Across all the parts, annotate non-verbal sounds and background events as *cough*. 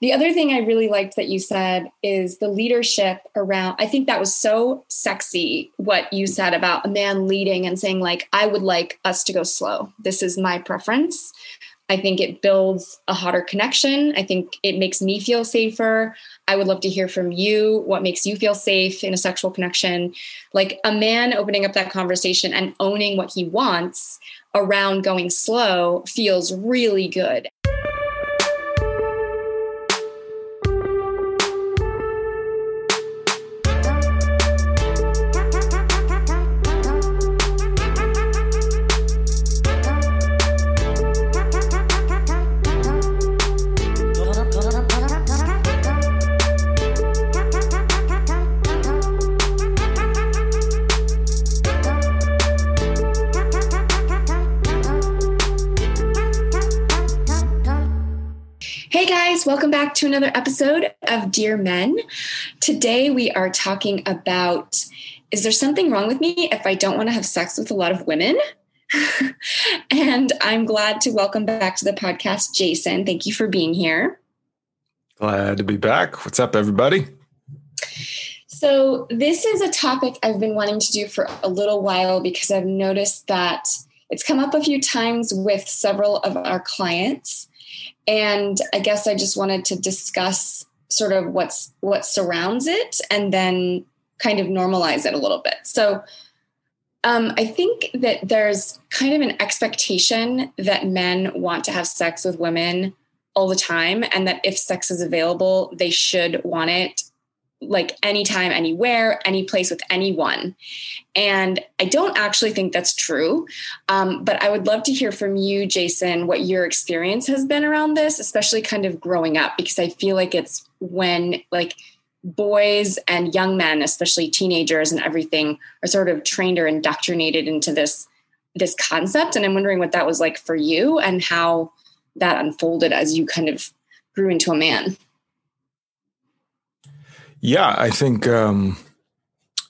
The other thing I really liked that you said is the leadership around. I think that was so sexy what you said about a man leading and saying, like, I would like us to go slow. This is my preference. I think it builds a hotter connection. I think it makes me feel safer. I would love to hear from you what makes you feel safe in a sexual connection. Like a man opening up that conversation and owning what he wants around going slow feels really good. Welcome back to another episode of Dear Men. Today we are talking about is there something wrong with me if I don't want to have sex with a lot of women? *laughs* and I'm glad to welcome back to the podcast Jason. Thank you for being here. Glad to be back. What's up, everybody? So, this is a topic I've been wanting to do for a little while because I've noticed that it's come up a few times with several of our clients and I guess I just wanted to discuss sort of what's what surrounds it and then kind of normalize it a little bit. So um, I think that there's kind of an expectation that men want to have sex with women all the time, and that if sex is available, they should want it like anytime, anywhere, any place with anyone. And I don't actually think that's true. Um, but I would love to hear from you, Jason, what your experience has been around this, especially kind of growing up, because I feel like it's when like boys and young men, especially teenagers and everything, are sort of trained or indoctrinated into this this concept. And I'm wondering what that was like for you and how that unfolded as you kind of grew into a man. Yeah, I think um,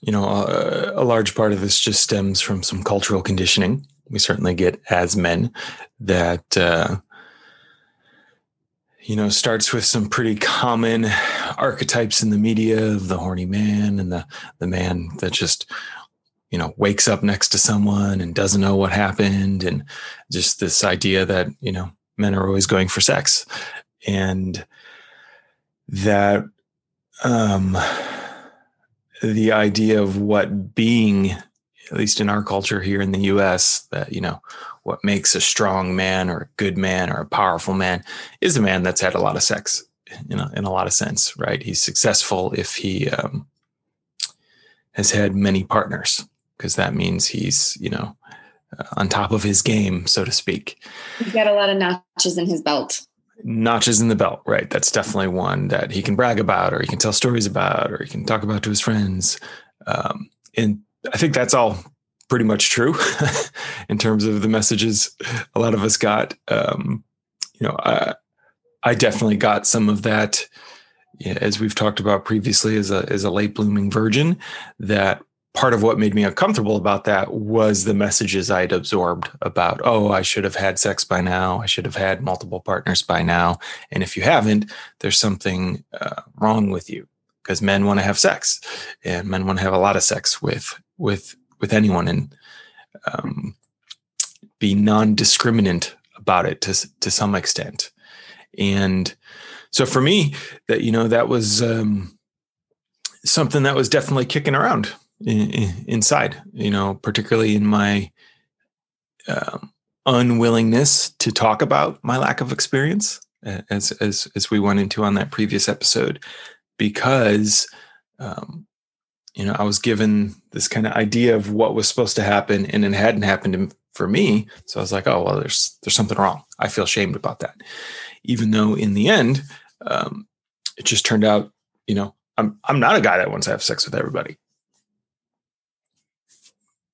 you know a, a, large part of this just stems from some cultural conditioning. We certainly get as men that uh, you know starts with some pretty common archetypes in the media of the horny man and the the man that just you know wakes up next to someone and doesn't know what happened and just this idea that you know men are always going for sex and that um, the idea of what being, at least in our culture here in the US, that, you know, what makes a strong man or a good man or a powerful man is a man that's had a lot of sex, you know, in a lot of sense, right? He's successful if he um, has had many partners, because that means he's, you know, uh, on top of his game, so to speak. He's got a lot of notches in his belt notches in the belt, right? That's definitely one that he can brag about, or he can tell stories about, or he can talk about to his friends. Um, and I think that's all pretty much true *laughs* in terms of the messages a lot of us got. Um, you know, I, I definitely got some of that. As we've talked about previously, as a as a late blooming virgin, that part of what made me uncomfortable about that was the messages I'd absorbed about, oh, I should have had sex by now. I should have had multiple partners by now. And if you haven't, there's something uh, wrong with you because men want to have sex and men want to have a lot of sex with, with, with anyone and um, be non-discriminant about it to, to some extent. And so for me that, you know, that was, um, something that was definitely kicking around in, inside, you know, particularly in my um, unwillingness to talk about my lack of experience, as as as we went into on that previous episode, because um, you know I was given this kind of idea of what was supposed to happen, and it hadn't happened for me. So I was like, oh well, there's there's something wrong. I feel shamed about that, even though in the end, um, it just turned out, you know, I'm I'm not a guy that wants to have sex with everybody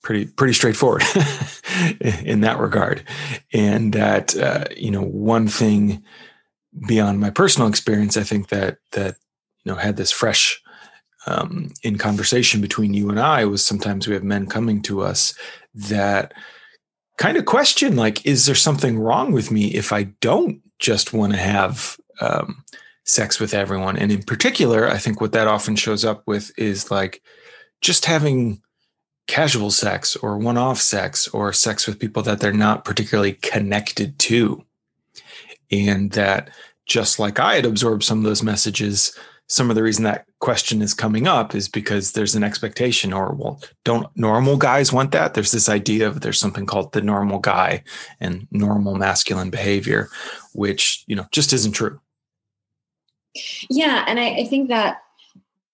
pretty pretty straightforward *laughs* in that regard and that uh, you know one thing beyond my personal experience i think that that you know had this fresh um, in conversation between you and i was sometimes we have men coming to us that kind of question like is there something wrong with me if i don't just want to have um, sex with everyone. And in particular, I think what that often shows up with is like just having casual sex or one off sex or sex with people that they're not particularly connected to. And that just like I had absorbed some of those messages, some of the reason that question is coming up is because there's an expectation or well don't normal guys want that there's this idea of there's something called the normal guy and normal masculine behavior which you know just isn't true yeah and i, I think that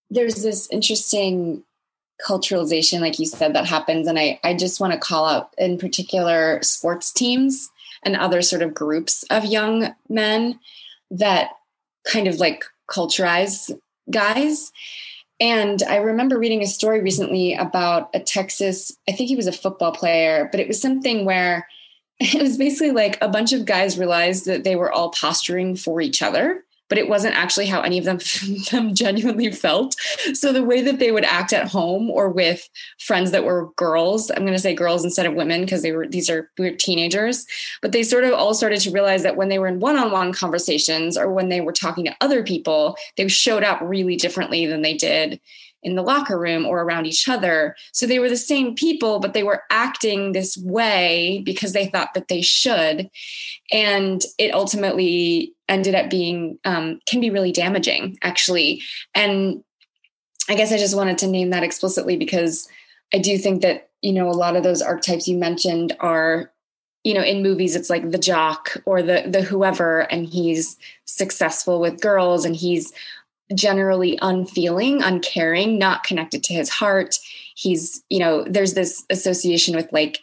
there's this interesting culturalization like you said that happens and i i just want to call out in particular sports teams and other sort of groups of young men that kind of like culturize guys. And I remember reading a story recently about a Texas, I think he was a football player, but it was something where *laughs* it was basically like a bunch of guys realized that they were all posturing for each other but it wasn't actually how any of them, *laughs* them genuinely felt. So the way that they would act at home or with friends that were girls, I'm going to say girls instead of women because they were these are we teenagers, but they sort of all started to realize that when they were in one-on-one conversations or when they were talking to other people, they showed up really differently than they did in the locker room or around each other. So they were the same people, but they were acting this way because they thought that they should. And it ultimately ended up being, um, can be really damaging, actually. And I guess I just wanted to name that explicitly because I do think that, you know, a lot of those archetypes you mentioned are you know in movies it's like the jock or the the whoever and he's successful with girls and he's generally unfeeling, uncaring, not connected to his heart. He's, you know, there's this association with like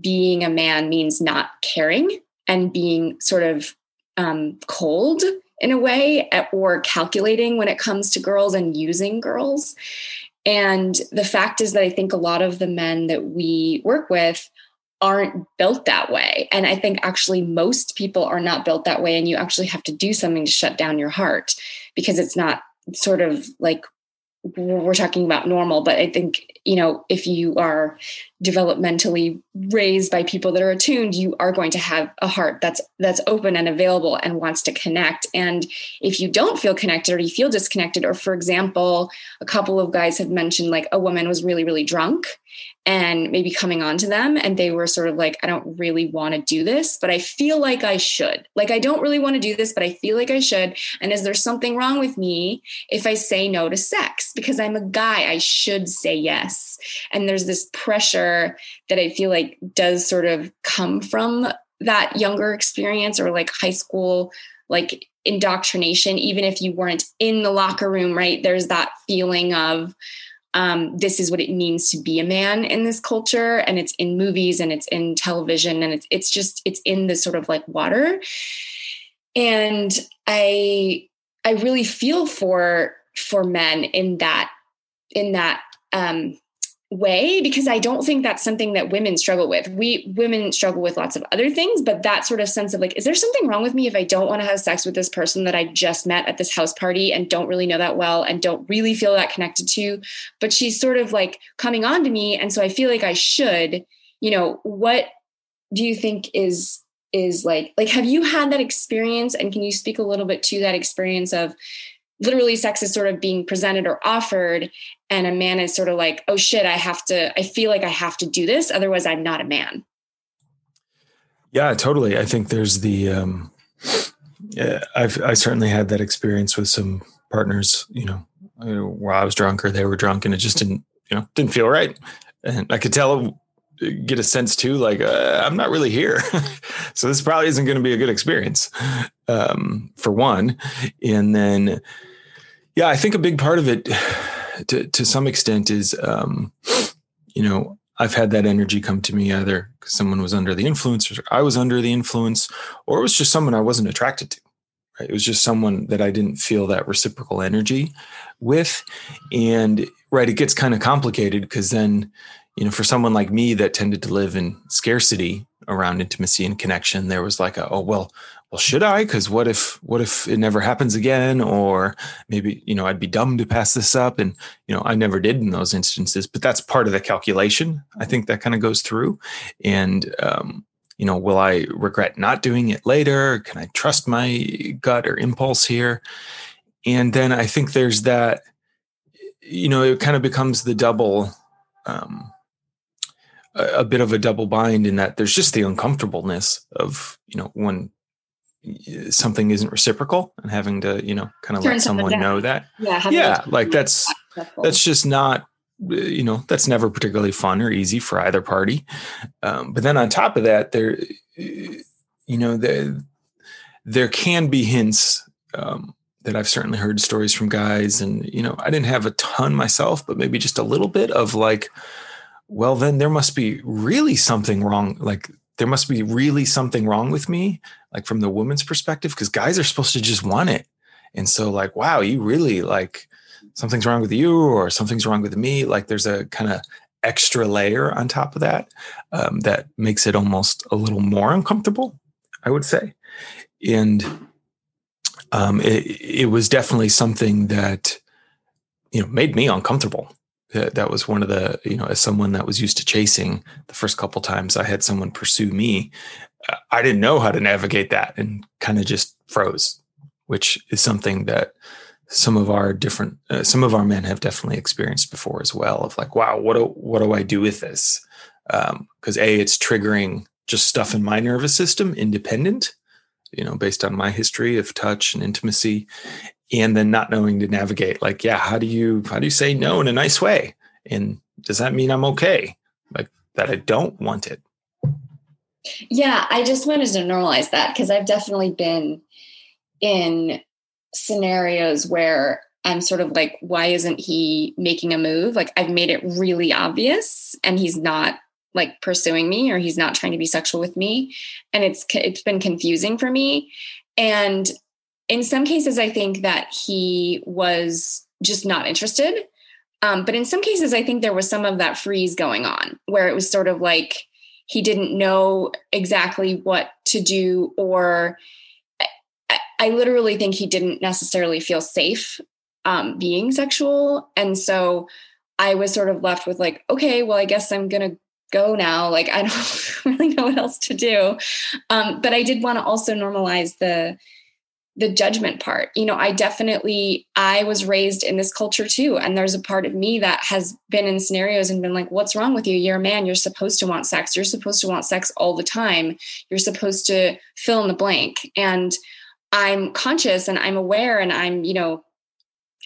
being a man means not caring and being sort of um, cold in a way or calculating when it comes to girls and using girls. And the fact is that I think a lot of the men that we work with aren't built that way. And I think actually most people are not built that way. And you actually have to do something to shut down your heart because it's not sort of like we're talking about normal but i think you know if you are developmentally raised by people that are attuned you are going to have a heart that's that's open and available and wants to connect. And if you don't feel connected or you feel disconnected or for example a couple of guys have mentioned like a woman was really really drunk and maybe coming on to them and they were sort of like i don't really want to do this but i feel like i should. Like i don't really want to do this but i feel like i should. And is there something wrong with me if i say no to sex? Because i'm a guy i should say yes and there's this pressure that i feel like does sort of come from that younger experience or like high school like indoctrination even if you weren't in the locker room right? There's that feeling of um, this is what it means to be a man in this culture and it's in movies and it's in television and it's it's just it's in this sort of like water. And i i really feel for for men in that in that um way because I don't think that's something that women struggle with. We women struggle with lots of other things, but that sort of sense of like, is there something wrong with me if I don't want to have sex with this person that I just met at this house party and don't really know that well and don't really feel that connected to? But she's sort of like coming on to me. And so I feel like I should, you know, what do you think is is like like have you had that experience and can you speak a little bit to that experience of literally sex is sort of being presented or offered and a man is sort of like oh shit i have to i feel like i have to do this otherwise i'm not a man. Yeah totally. I think there's the um yeah, i've i certainly had that experience with some partners you know where i was drunk or they were drunk and it just didn't you know didn't feel right. And i could tell get a sense too like uh, i'm not really here. *laughs* So this probably isn't going to be a good experience um, for one. And then yeah i think a big part of it to, to some extent is, um, you know, I've had that energy come to me either because someone was under the influence or I was under the influence, or it was just someone I wasn't attracted to. Right? It was just someone that I didn't feel that reciprocal energy with. And right, it gets kind of complicated because then, you know, for someone like me that tended to live in scarcity around intimacy and connection, there was like a, oh, well, well, should I? Because what if what if it never happens again? Or maybe you know I'd be dumb to pass this up, and you know I never did in those instances. But that's part of the calculation. I think that kind of goes through, and um, you know, will I regret not doing it later? Can I trust my gut or impulse here? And then I think there's that, you know, it kind of becomes the double, um, a, a bit of a double bind in that there's just the uncomfortableness of, you know, when something isn't reciprocal and having to, you know, kind of Turn let someone down. know that. Yeah. Yeah. Like that's, that's just not you know that's never particularly fun or easy for either party um, but then on top of that there you know there, there can be hints um, that i've certainly heard stories from guys and you know i didn't have a ton myself but maybe just a little bit of like well then there must be really something wrong like there must be really something wrong with me like from the woman's perspective because guys are supposed to just want it and so like wow you really like something's wrong with you or something's wrong with me. Like there's a kind of extra layer on top of that um, that makes it almost a little more uncomfortable, I would say. And um, it, it was definitely something that, you know, made me uncomfortable. That, was one of the, you know, as someone that was used to chasing the first couple times I had someone pursue me, I didn't know how to navigate that and kind of just froze, which is something that some of our different uh, some of our men have definitely experienced before as well of like wow what do what do i do with this? Because um, a it's triggering just stuff in my nervous system independent you know based on my history of touch and intimacy and then not knowing to navigate like yeah how do you how do you say no in a nice way and does that mean i'm okay like that i don't want it yeah i just wanted to normalize that because i've definitely been in scenarios where I'm sort of like, why isn't he making a move? Like I've made it really obvious and he's not like pursuing me or he's not trying to be sexual with me. And it's, it's been confusing for me. And in some cases, I think that he was just not interested. Um, but in some cases, I think there was some of that freeze going on where it was sort of like he didn't know exactly what to do or I literally think he didn't necessarily feel safe um, being sexual. And so I was sort of left with like, okay, well, I guess I'm going to go now. Like, I don't *laughs* really know what else to do. Um, but I did want to also normalize the, the judgment part. You know, I definitely, I was raised in this culture too. And there's a part of me that has been in scenarios and been like, what's wrong with you? You're a man. You're supposed to want sex. You're supposed to want sex all the time. You're supposed to fill in the blank. And I'm conscious and I'm aware and I'm, you know,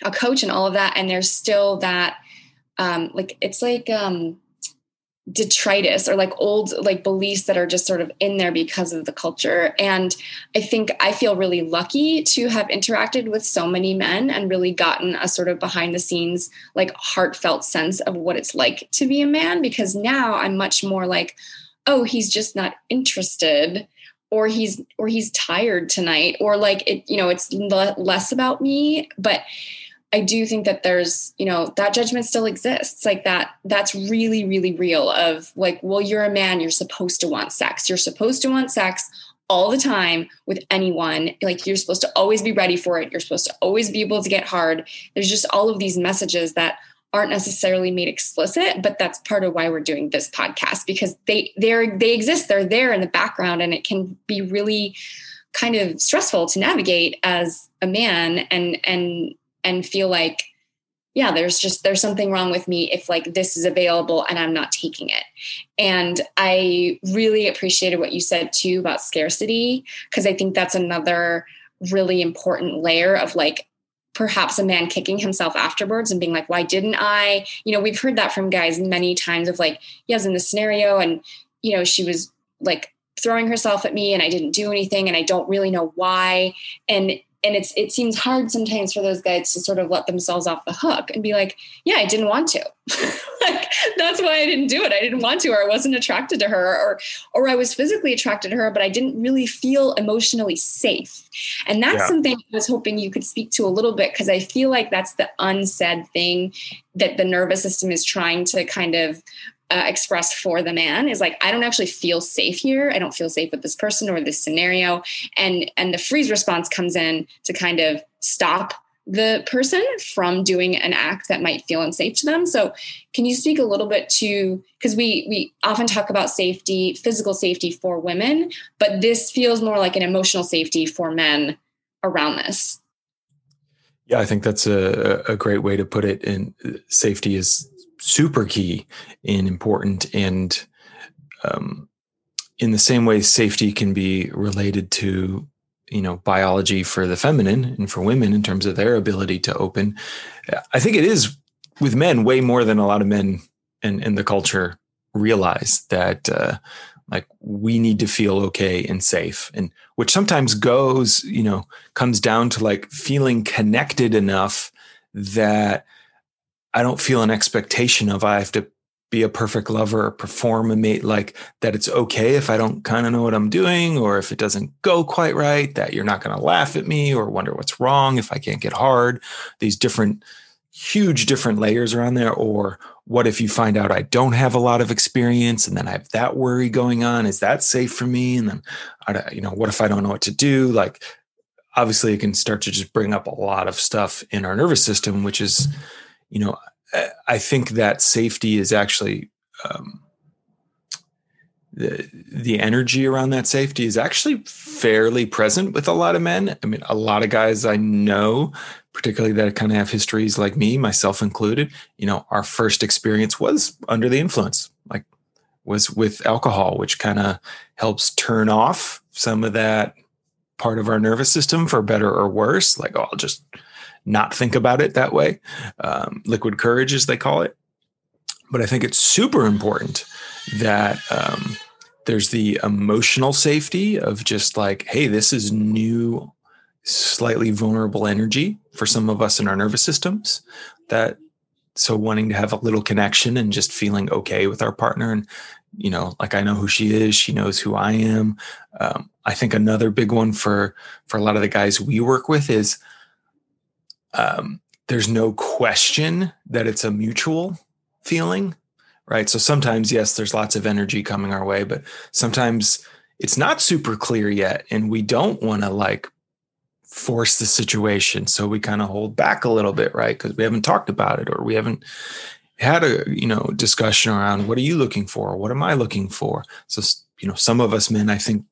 a coach and all of that. And there's still that, um, like, it's like, um, detritus or like old like beliefs that are just sort of in there because of the culture. And i think i feel really lucky to have interacted with so many men and really gotten a sort of behind the scenes like heartfelt sense of what it's like to be a man because now i'm much more like oh he's just not interested or he's or he's tired tonight or like it you know it's less about me. But i do think that there's you know that judgment still exists. Like that that's really really real of like well you're a man you're supposed to want sex. You're supposed to want sex all the time with anyone. Like you're supposed to always be ready for it. You're supposed to always be able to get hard. There's just all of these messages that aren't necessarily made explicit but that's part of why we're doing this podcast because they they're they exist. They're there in the background and it can be really kind of stressful to navigate as a man and and and feel like yeah there's just there's something wrong with me if like this is available and i'm not taking it and i really appreciated what you said too about scarcity because i think that's another really important layer of like perhaps a man kicking himself afterwards and being like, why didn't I? You know, we've heard that from guys many times of like, was in the scenario and, you know, she was like throwing herself at me and I didn't do anything and I don't really know why. And and it's it seems hard sometimes for those guys to sort of let themselves off the hook and be like yeah i didn't want to. *laughs* Like that's why i didn't do it. I didn't want to or i wasn't attracted to her or or i was physically attracted to her but i didn't really feel emotionally safe. And that's yeah. something i was hoping you could speak to a little bit because i feel like that's the unsaid thing that the nervous system is trying to kind of uh, express for the man is like i don't actually feel safe here i don't feel safe with this person or this scenario and and the freeze response comes in to kind of stop the person from doing an act that might feel unsafe to them. So, can you speak a little bit to because we we often talk about safety, physical safety for women, but this feels more like an emotional safety for men around this. Yeah, I think that's a, a great way to put it. And safety is super key and important. And um, in the same way, safety can be related to you know biology for the feminine and for women in terms of their ability to open i think it is with men way more than a lot of men in, in the culture realize that uh, like we need to feel okay and safe and which sometimes goes you know comes down to like feeling connected enough that i don't feel an expectation of i have to be a perfect lover or perform a mate like that it's okay if I don't kind of know what I'm doing or if it doesn't go quite right, that you're not going to laugh at me or wonder what's wrong if I can't get hard. These different, huge different layers around there. Or what if you find out I don't have a lot of experience and then I have that worry going on? Is that safe for me? And then, I, you know, what if I don't know what to do? Like, obviously, it can start to just bring up a lot of stuff in our nervous system, which is, mm-hmm. You know, I think that safety is actually um, the the energy around that safety is actually fairly present with a lot of men. I mean, a lot of guys I know, particularly that kind of have histories like me, myself included. You know, our first experience was under the influence, like was with alcohol, which kind of helps turn off some of that part of our nervous system for better or worse. Like, oh, I'll just not think about it that way. Um, liquid courage, as they call it. But I think it's super important that um, there's the emotional safety of just like, hey, this is new, slightly vulnerable energy for some of us in our nervous systems. That so wanting to have a little connection and just feeling okay with our partner and you know like i know who she is she knows who i am um, i think another big one for for a lot of the guys we work with is um, there's no question that it's a mutual feeling, right? So sometimes, yes, there's lots of energy coming our way, but sometimes it's not super clear yet. And we don't want to like force the situation. So we kind of hold back a little bit, right? Because we haven't talked about it or we haven't had a you know discussion around what are you looking for what am i looking for so you know some of us men i think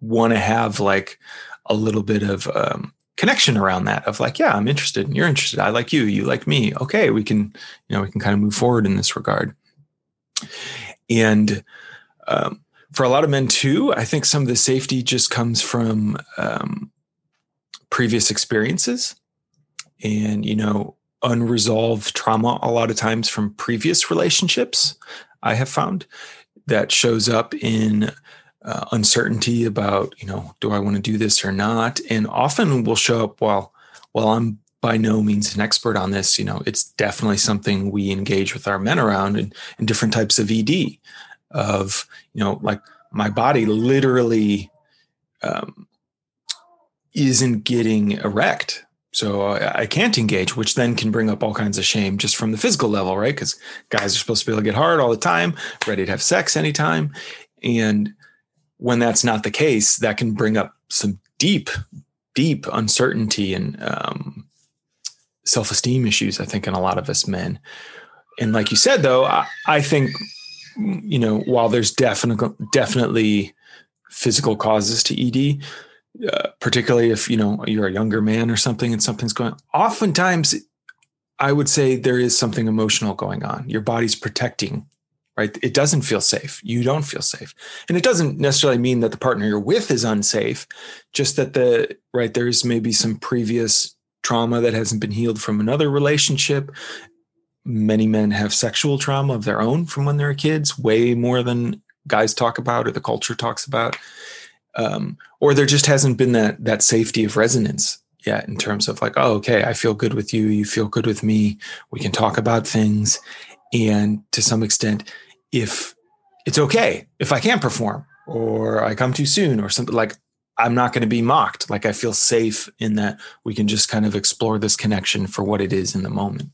want to have like a little bit of um, connection around that of like, yeah, I'm interested and you're interested. I like you, you like me. Okay, we can, you know, we can kind of move forward in this regard. And um, for a lot of men too, I think some of the safety just comes from um, previous experiences and, you know, unresolved trauma a lot of times from previous relationships. I have found that shows up in uh, uncertainty about you know do i want to do this or not? And often will show up while while i'm by no means an expert on this you know it's definitely something we engage with our men around in different types of ed of you know like my body literally um, isn't getting erect. So I, I, can't engage which then can bring up all kinds of shame just from the physical level right? Because guys are supposed to be able to get hard all the time ready to have sex anytime. And when that's not the case, that can bring up some deep, deep uncertainty and um, self esteem issues, I think, in a lot of us men. And like you said, though, I, I think, you know, while there's definitely, definitely physical causes to ED, uh, particularly if, you know, you're a younger man or something and something's going oftentimes I would say there is something emotional going on. Your body's protecting right? It doesn't feel safe. You don't feel safe. And it doesn't necessarily mean that the partner you're with is unsafe, just that the, right, there's maybe some previous trauma that hasn't been healed from another relationship. Many men have sexual trauma of their own from when they were kids, way more than guys talk about or the culture talks about. Um, or there just hasn't been that that safety of resonance yet in terms of like, oh, okay, I feel good with you, you feel good with me, we can talk about things. And to some extent, if it's okay if I can't perform or I come too soon or something like I'm not going to be mocked. Like I feel safe in that we can just kind of explore this connection for what it is in the moment.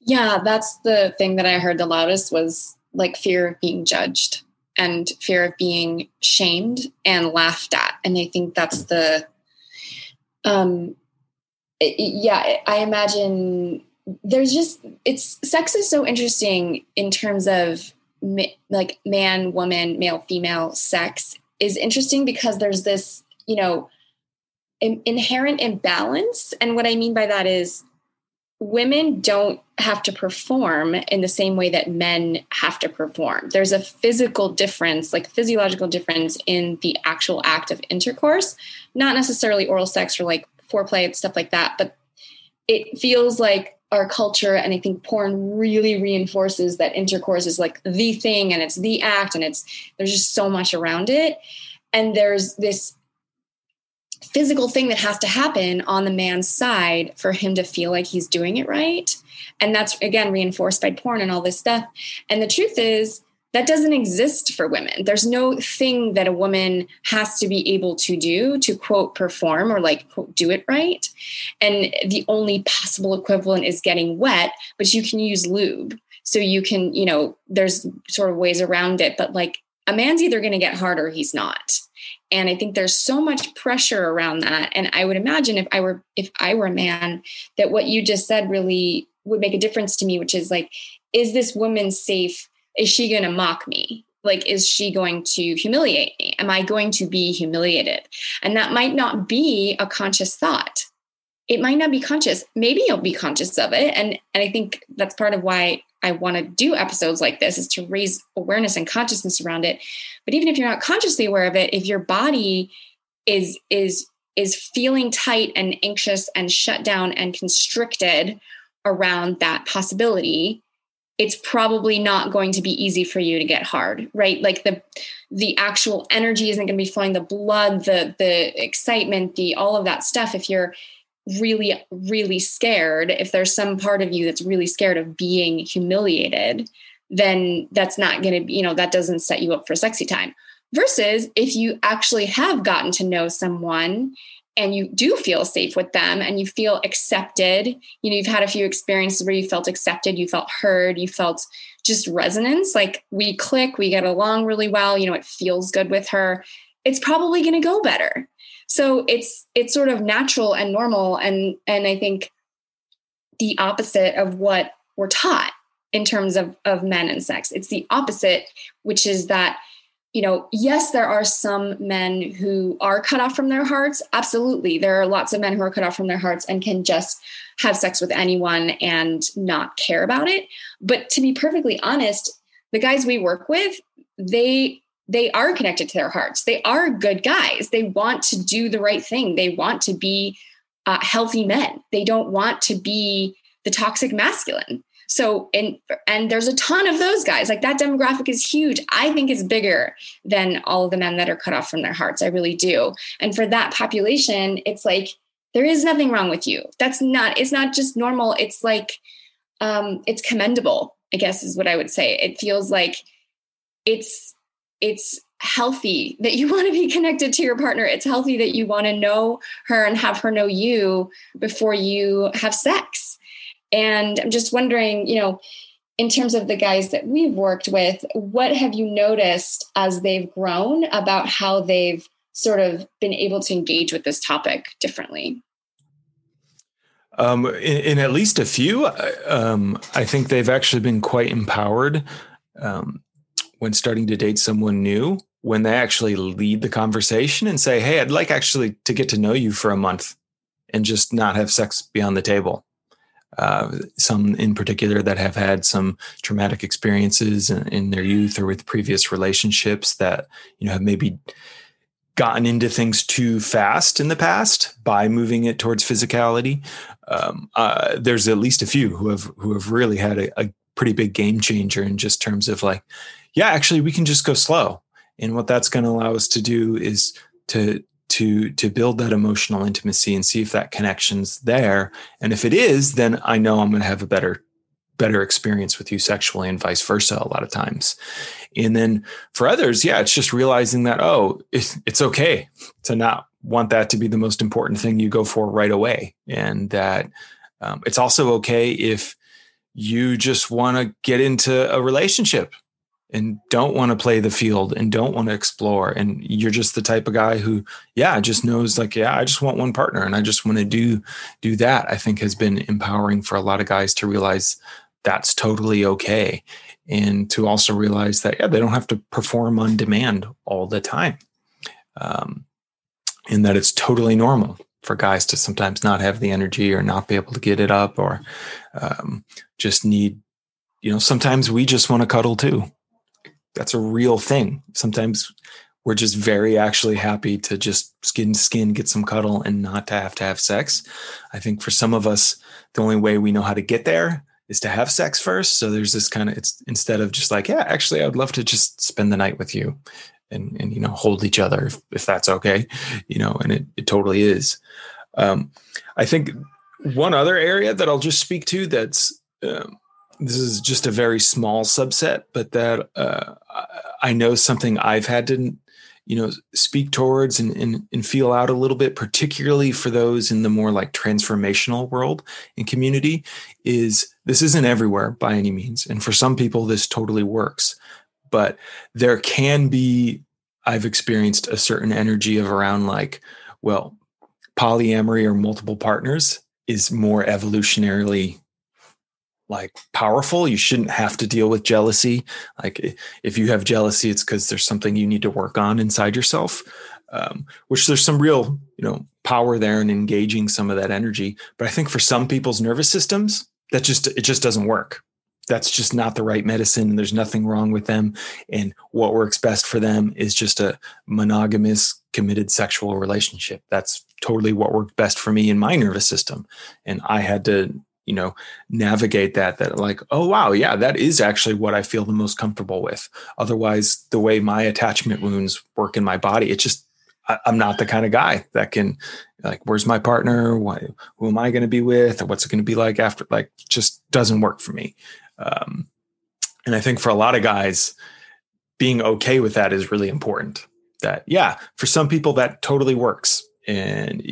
Yeah, that's the thing that I heard the loudest was like fear of being judged and fear of being shamed and laughed at. And I think that's the um yeah, I imagine there's just it's sex is so interesting in terms of like man, woman, male, female sex is interesting because there's this, you know, in, inherent imbalance. And what I mean by that is women don't have to perform in the same way that men have to perform. There's a physical difference, like physiological difference in the actual act of intercourse, not necessarily oral sex or like foreplay and stuff like that, but it feels like our culture and i think porn really reinforces that intercourse is like the thing and it's the act and it's there's just so much around it. And there's this physical thing that has to happen on the man's side for him to feel like he's doing it right. And that's again reinforced by porn and all this stuff. And the truth is that doesn't exist for women. There's no thing that a woman has to be able to do to quote perform or like quote do it right. And the only possible equivalent is getting wet, but you can use lube. So you can, you know, there's sort of ways around it, but like a man's either going to get hard or he's not. And I think there's so much pressure around that. And I would imagine if I were if I were a man, that what you just said really would make a difference to me, which is like, is this woman safe is she going to mock me? Like, is she going to humiliate me? Am I going to be humiliated? And that might not be a conscious thought. It might not be conscious. Maybe you'll be conscious of it. And, and I think that's part of why I want to do episodes like this is to raise awareness and consciousness around it. But even if you're not consciously aware of it, if your body is is is feeling tight and anxious and shut down and constricted around that possibility, it's probably not going to be easy for you to get hard right? Like the the actual energy isn't going to be flowing the blood the the excitement the all of that stuff. If you're really really scared if there's some part of you that's really scared of being humiliated then that's not going to be you know that doesn't set you up for sexy time. Versus if you actually have gotten to know someone and you do feel safe with them and you feel accepted you know you've had a few experiences where you felt accepted you felt heard you felt just resonance like we click we get along really well you know it feels good with her it's probably going to go better. So it's it's sort of natural and normal and and i think the opposite of what we're taught in terms of of men and sex. It's the opposite which is that you know, yes, there are some men who are cut off from their hearts. Absolutely. There are lots of men who are cut off from their hearts and can just have sex with anyone and not care about it. But to be perfectly honest, the guys we work with, they they are connected to their hearts. They are good guys. They want to do the right thing. They want to be uh, healthy men. They don't want to be the toxic masculine. So and and there's a ton of those guys. Like that demographic is huge. I think it's bigger than all of the men that are cut off from their hearts. I really do. And for that population, it's like there is nothing wrong with you. That's not it's not just normal. It's like um it's commendable, I guess is what I would say. It feels like it's it's healthy that you *laughs* want to be connected to your partner. It's healthy that you want to know her and have her know you before you have sex. And I'm just wondering, you know, in terms of the guys that we've worked with, what have you noticed as they've grown about how they've sort of been able to engage with this topic differently? Um, in, in, at least a few, um, I think they've actually been quite empowered um, when starting to date someone new. When they actually lead the conversation and say, "Hey, I'd like actually to get to know you for a month, and just not have sex beyond the table." Uh, some in particular that have had some traumatic experiences in, in, their youth or with previous relationships that you know have maybe gotten into things too fast in the past by moving it towards physicality. Um, uh, there's at least a few who have who have really had a, a pretty big game changer in just terms of like, yeah, actually we can just go slow, and what that's going to allow us to do is to to to build that emotional intimacy and see if that connection's there. And if it is then i know i'm going to have a better better experience with you sexually and vice versa a lot of times. And then for others yeah it's just realizing that oh it's, it's okay to not want that to be the most important thing you go for right away. And that um, it's also okay if you just want to get into a relationship and don't want to play the field and don't want to explore. And you're just the type of guy who yeah just knows like yeah i just want one partner and i just want to do do that i think has been empowering for a lot of guys to realize that's totally okay. And to also realize that yeah they don't have to perform on demand all the time. Um, and that it's totally normal for guys to sometimes not have the energy or not be able to get it up or um, just need you know sometimes we just want to cuddle too that's a real thing. Sometimes we're just very actually happy to just skin to skin get some cuddle and not to have to have sex. I think for some of us, the only way we know how to get there is to have sex first. So there's this kind of it's instead of just like, yeah, actually I'd love to just spend the night with you and and you know hold each other if, if that's okay. You know, and it, it totally is. Um, I think one other area that I'll just speak to that's um, this is just a very small subset, but that uh, I know something I've had to, you know, speak towards and, and, and feel out a little bit, particularly for those in the more like transformational world and community, is this isn't everywhere by any means, and for some people this totally works, but there can be. I've experienced a certain energy of around like, well, polyamory or multiple partners is more evolutionarily like powerful. You shouldn't have to deal with jealousy. Like if you have jealousy, it's because there's something you need to work on inside yourself. Um, which there's some real, you know, power there in engaging some of that energy. But I think for some people's nervous systems, that just it just doesn't work. That's just not the right medicine. And there's nothing wrong with them. And what works best for them is just a monogamous, committed sexual relationship. That's totally what worked best for me in my nervous system. And I had to you know navigate that that like oh wow yeah that is actually what i feel the most comfortable with. Otherwise the way my attachment wounds work in my body it just I, am not the kind of guy that can like where's my partner? Why, who am i going to be with? Or what's it going to be like after? Like just doesn't work for me. Um, and i think for a lot of guys being okay with that is really important. That yeah for some people that totally works and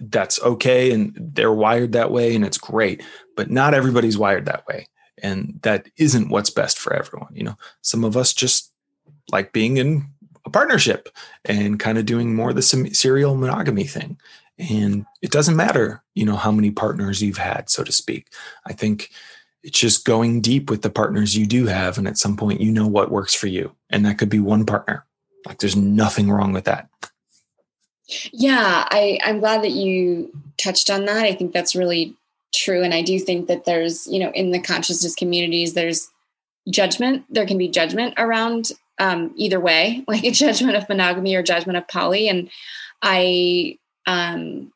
that's okay and they're wired that way and it's great but not everybody's wired that way and that isn't what's best for everyone you know? Some of us just like being in a partnership and kind of doing more of the serial monogamy thing and it doesn't matter you know how many partners you've had so to speak. I think it's just going deep with the partners you do have and at some point you know what works for you and that could be one partner. Like there's nothing wrong with that yeah, I, I'm glad that you touched on that. I think that's really true. And I do think that there's, you know, in the consciousness communities, there's judgment. There can be judgment around um, either way, *laughs* like a judgment of monogamy or judgment of poly. And I, um,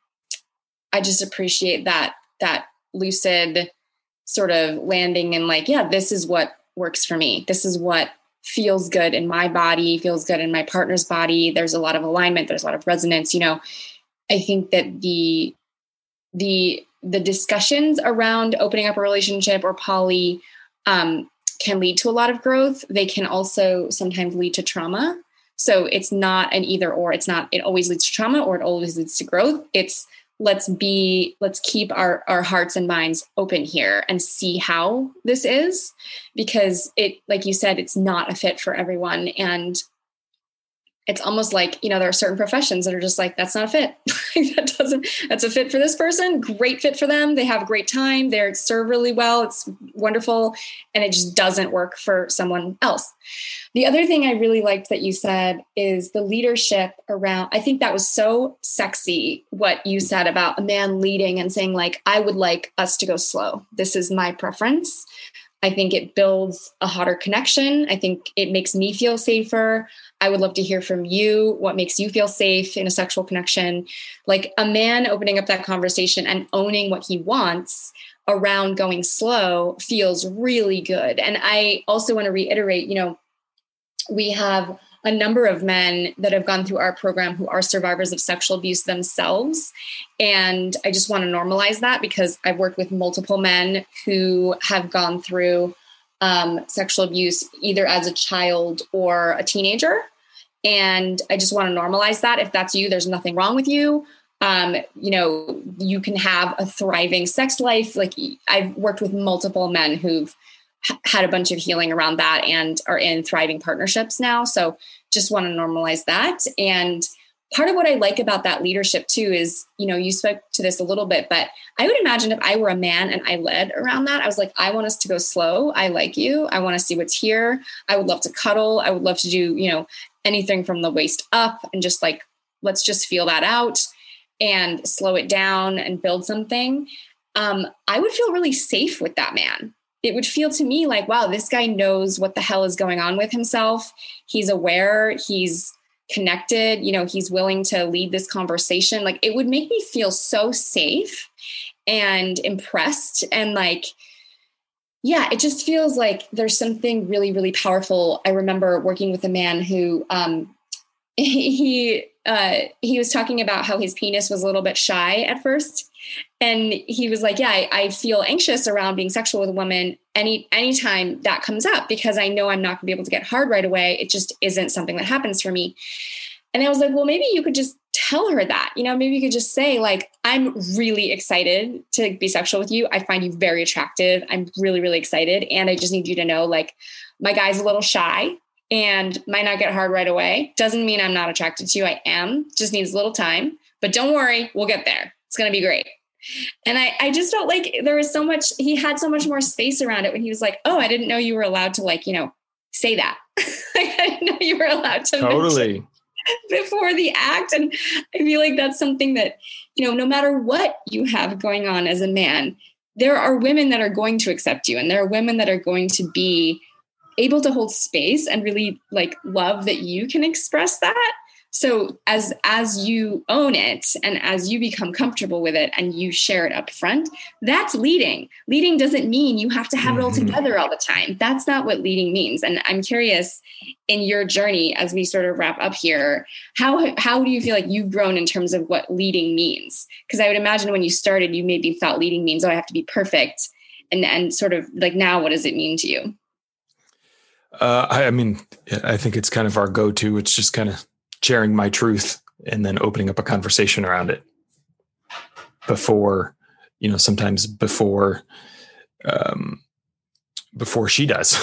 I just appreciate that, that lucid sort of landing and like, yeah, this is what works for me. This is what feels good in my body, feels good in my partner's body. There's a lot of alignment, there's a lot of resonance, you know. I think that the the the discussions around opening up a relationship or poly um, can lead to a lot of growth. They can also sometimes lead to trauma. So it's not an either or. It's not, it always leads to trauma or it always leads to growth. It's let's be let's keep our our hearts and minds open here and see how this is because it like you said it's not a fit for everyone. And it's almost like you know there are certain professions that are just like that's not a fit. *laughs* That doesn't that's a fit for this person great fit for them they have a great time they serve really well it's wonderful and it just doesn't work for someone else. The other thing i really liked that you said is the leadership around i think that was so sexy what you said about a man leading and saying like i would like us to go slow. This is my preference I think it builds a hotter connection. I think it makes me feel safer. I would love to hear from you what makes you feel safe in a sexual connection. Like a man opening up that conversation and owning what he wants around going slow feels really good. And I also want to reiterate, you know, we have a number of men that have gone through our program who are survivors of sexual abuse themselves. And I just want to normalize that because I've worked with multiple men who have gone through um, sexual abuse either as a child or a teenager. And I just want to normalize that. If that's you, there's nothing wrong with you. Um, you know, you can have a thriving sex life. Like I've worked with multiple men who've had a bunch of healing around that and are in thriving partnerships now. So just want to normalize that. And part of what I like about that leadership too is, you know, you spoke to this a little bit, but I would imagine if I were a man and I led around that, I was like, I want us to go slow. I like you. I want to see what's here. I would love to cuddle. I would love to do, you know, anything from the waist up and just like, let's just feel that out and slow it down and build something. Um, I would feel really safe with that man it would feel to me like, wow, this guy knows what the hell is going on with himself. He's aware, he's connected, you know, he's willing to lead this conversation. Like it would make me feel so safe and impressed and like, yeah, it just feels like there's something really, really powerful. I remember working with a man who um, *laughs* he uh, he was talking about how his penis was a little bit shy at first, and he was like, "Yeah, I, I feel anxious around being sexual with a woman any anytime that comes up because I know I'm not going to be able to get hard right away. It just isn't something that happens for me." And I was like, "Well, maybe you could just tell her that. You know, maybe you could just say like, I'm really excited to be sexual with you. I find you very attractive. I'm really, really excited, and I just need you to know like." My guy's a little shy and might not get hard right away. Doesn't mean I'm not attracted to you. I am, just needs a little time. But don't worry, we'll get there. It's going to be great. And I, I just felt like there was so much, he had so much more space around it when he was like, oh, I didn't know you were allowed to, like, you know, say that. *laughs* I didn't know you were allowed to totally *laughs* before the act. And I feel like that's something that, you know, no matter what you have going on as a man, there are women that are going to accept you and there are women that are going to be able to hold space and really like love that you can express that so as as you own it and as you become comfortable with it and you share it up front that's leading. Leading doesn't mean you have to have it all mm-hmm. together all the time. That's not what leading means. And i'm curious in your journey as we sort of wrap up here how how do you feel like you've grown in terms of what leading means? Because i would imagine when you started you maybe thought leading means oh i have to be perfect. And and sort of like now what does it mean to you? Uh, I, I mean, I think it's kind of our go-to. It's just kind of sharing my truth and then opening up a conversation around it before, you know, sometimes before, um, before she does,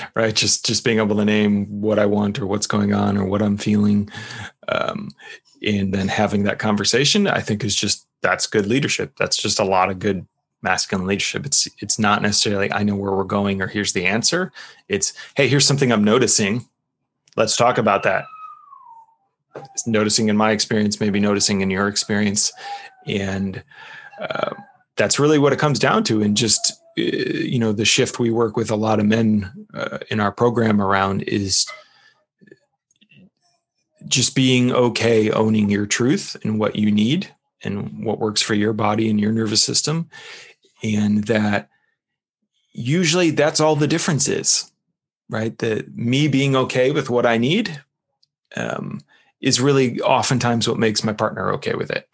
*laughs* right? Just just being able to name what I want or what's going on or what I'm feeling, um, and then having that conversation, I think is just that's good leadership. That's just a lot of good masculine leadership. It's it's not necessarily I know where we're going or here's the answer. It's hey, here's something I'm noticing. Let's talk about that. Noticing in my experience, maybe noticing in your experience, and uh, that's really what it comes down to. And just uh, you know, the shift we work with a lot of men uh, in our program around is just being okay owning your truth and what you need and what works for your body and your nervous system and that usually that's all the difference is right that me being okay with what i need um, is really oftentimes what makes my partner okay with it.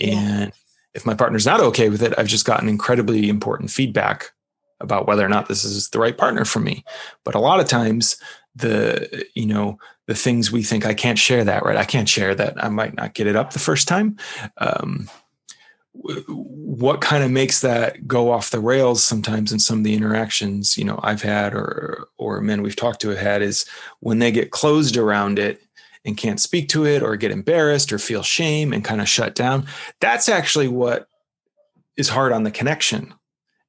And if my partner's not okay with it i've just gotten incredibly important feedback about whether or not this is the right partner for me. But a lot of times the you know the things we think i can't share that right? I can't share that. I might not get it up the first time. Um, what kind of makes that go off the rails sometimes in some of the interactions you know i've had or or men we've talked to have had is when they get closed around it and can't speak to it or get embarrassed or feel shame and kind of shut down that's actually what is hard on the connection.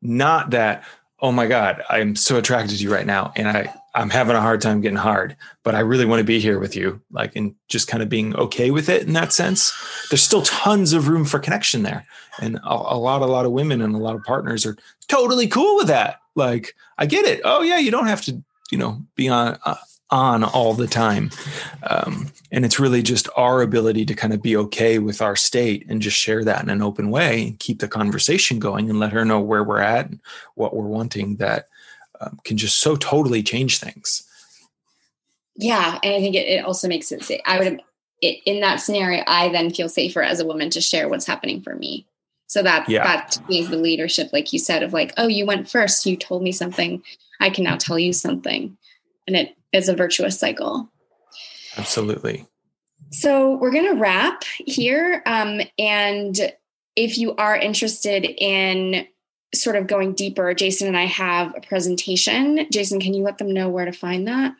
Not that oh my god i'm so attracted to you right now and i i'm having a hard time getting hard but i really want to be here with you like and just kind of being okay with it in that sense. There's still tons of room for connection there and a, a lot a lot of women and a lot of partners are totally cool with that. Like i get it. Oh yeah you don't have to you know be on uh, on all the time. Um, and it's really just our ability to kind of be okay with our state and just share that in an open way and keep the conversation going and let her know where we're at and what we're wanting that um, can just so totally change things. Yeah. And I think it, it also makes it say, I would, it, in that scenario, I then feel safer as a woman to share what's happening for me. So that yeah. that means the leadership, like you said, of like, oh, you went first, you told me something, I can now tell you something, and it is a virtuous cycle. Absolutely. So we're going to wrap here. Um, and if you are interested in sort of going deeper, Jason and I have a presentation. Jason, can you let them know where to find that?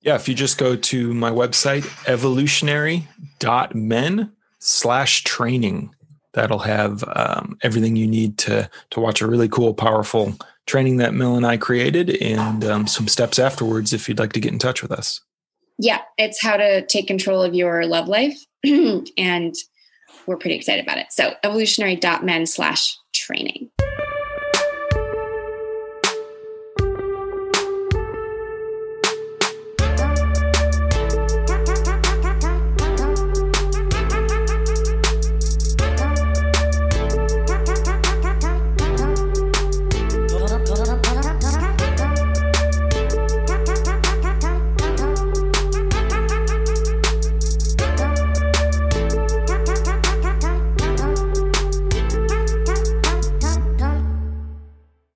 Yeah, if you just go to my website, evolutionary.men slash training, that'll have um, everything you need to to watch a really cool, powerful training that Mill and I created and um, some steps afterwards if you'd like to get in touch with us. Yeah, it's how to take control of your love life. *clears throat* and we're pretty excited about it. So evolutionary.men slash training.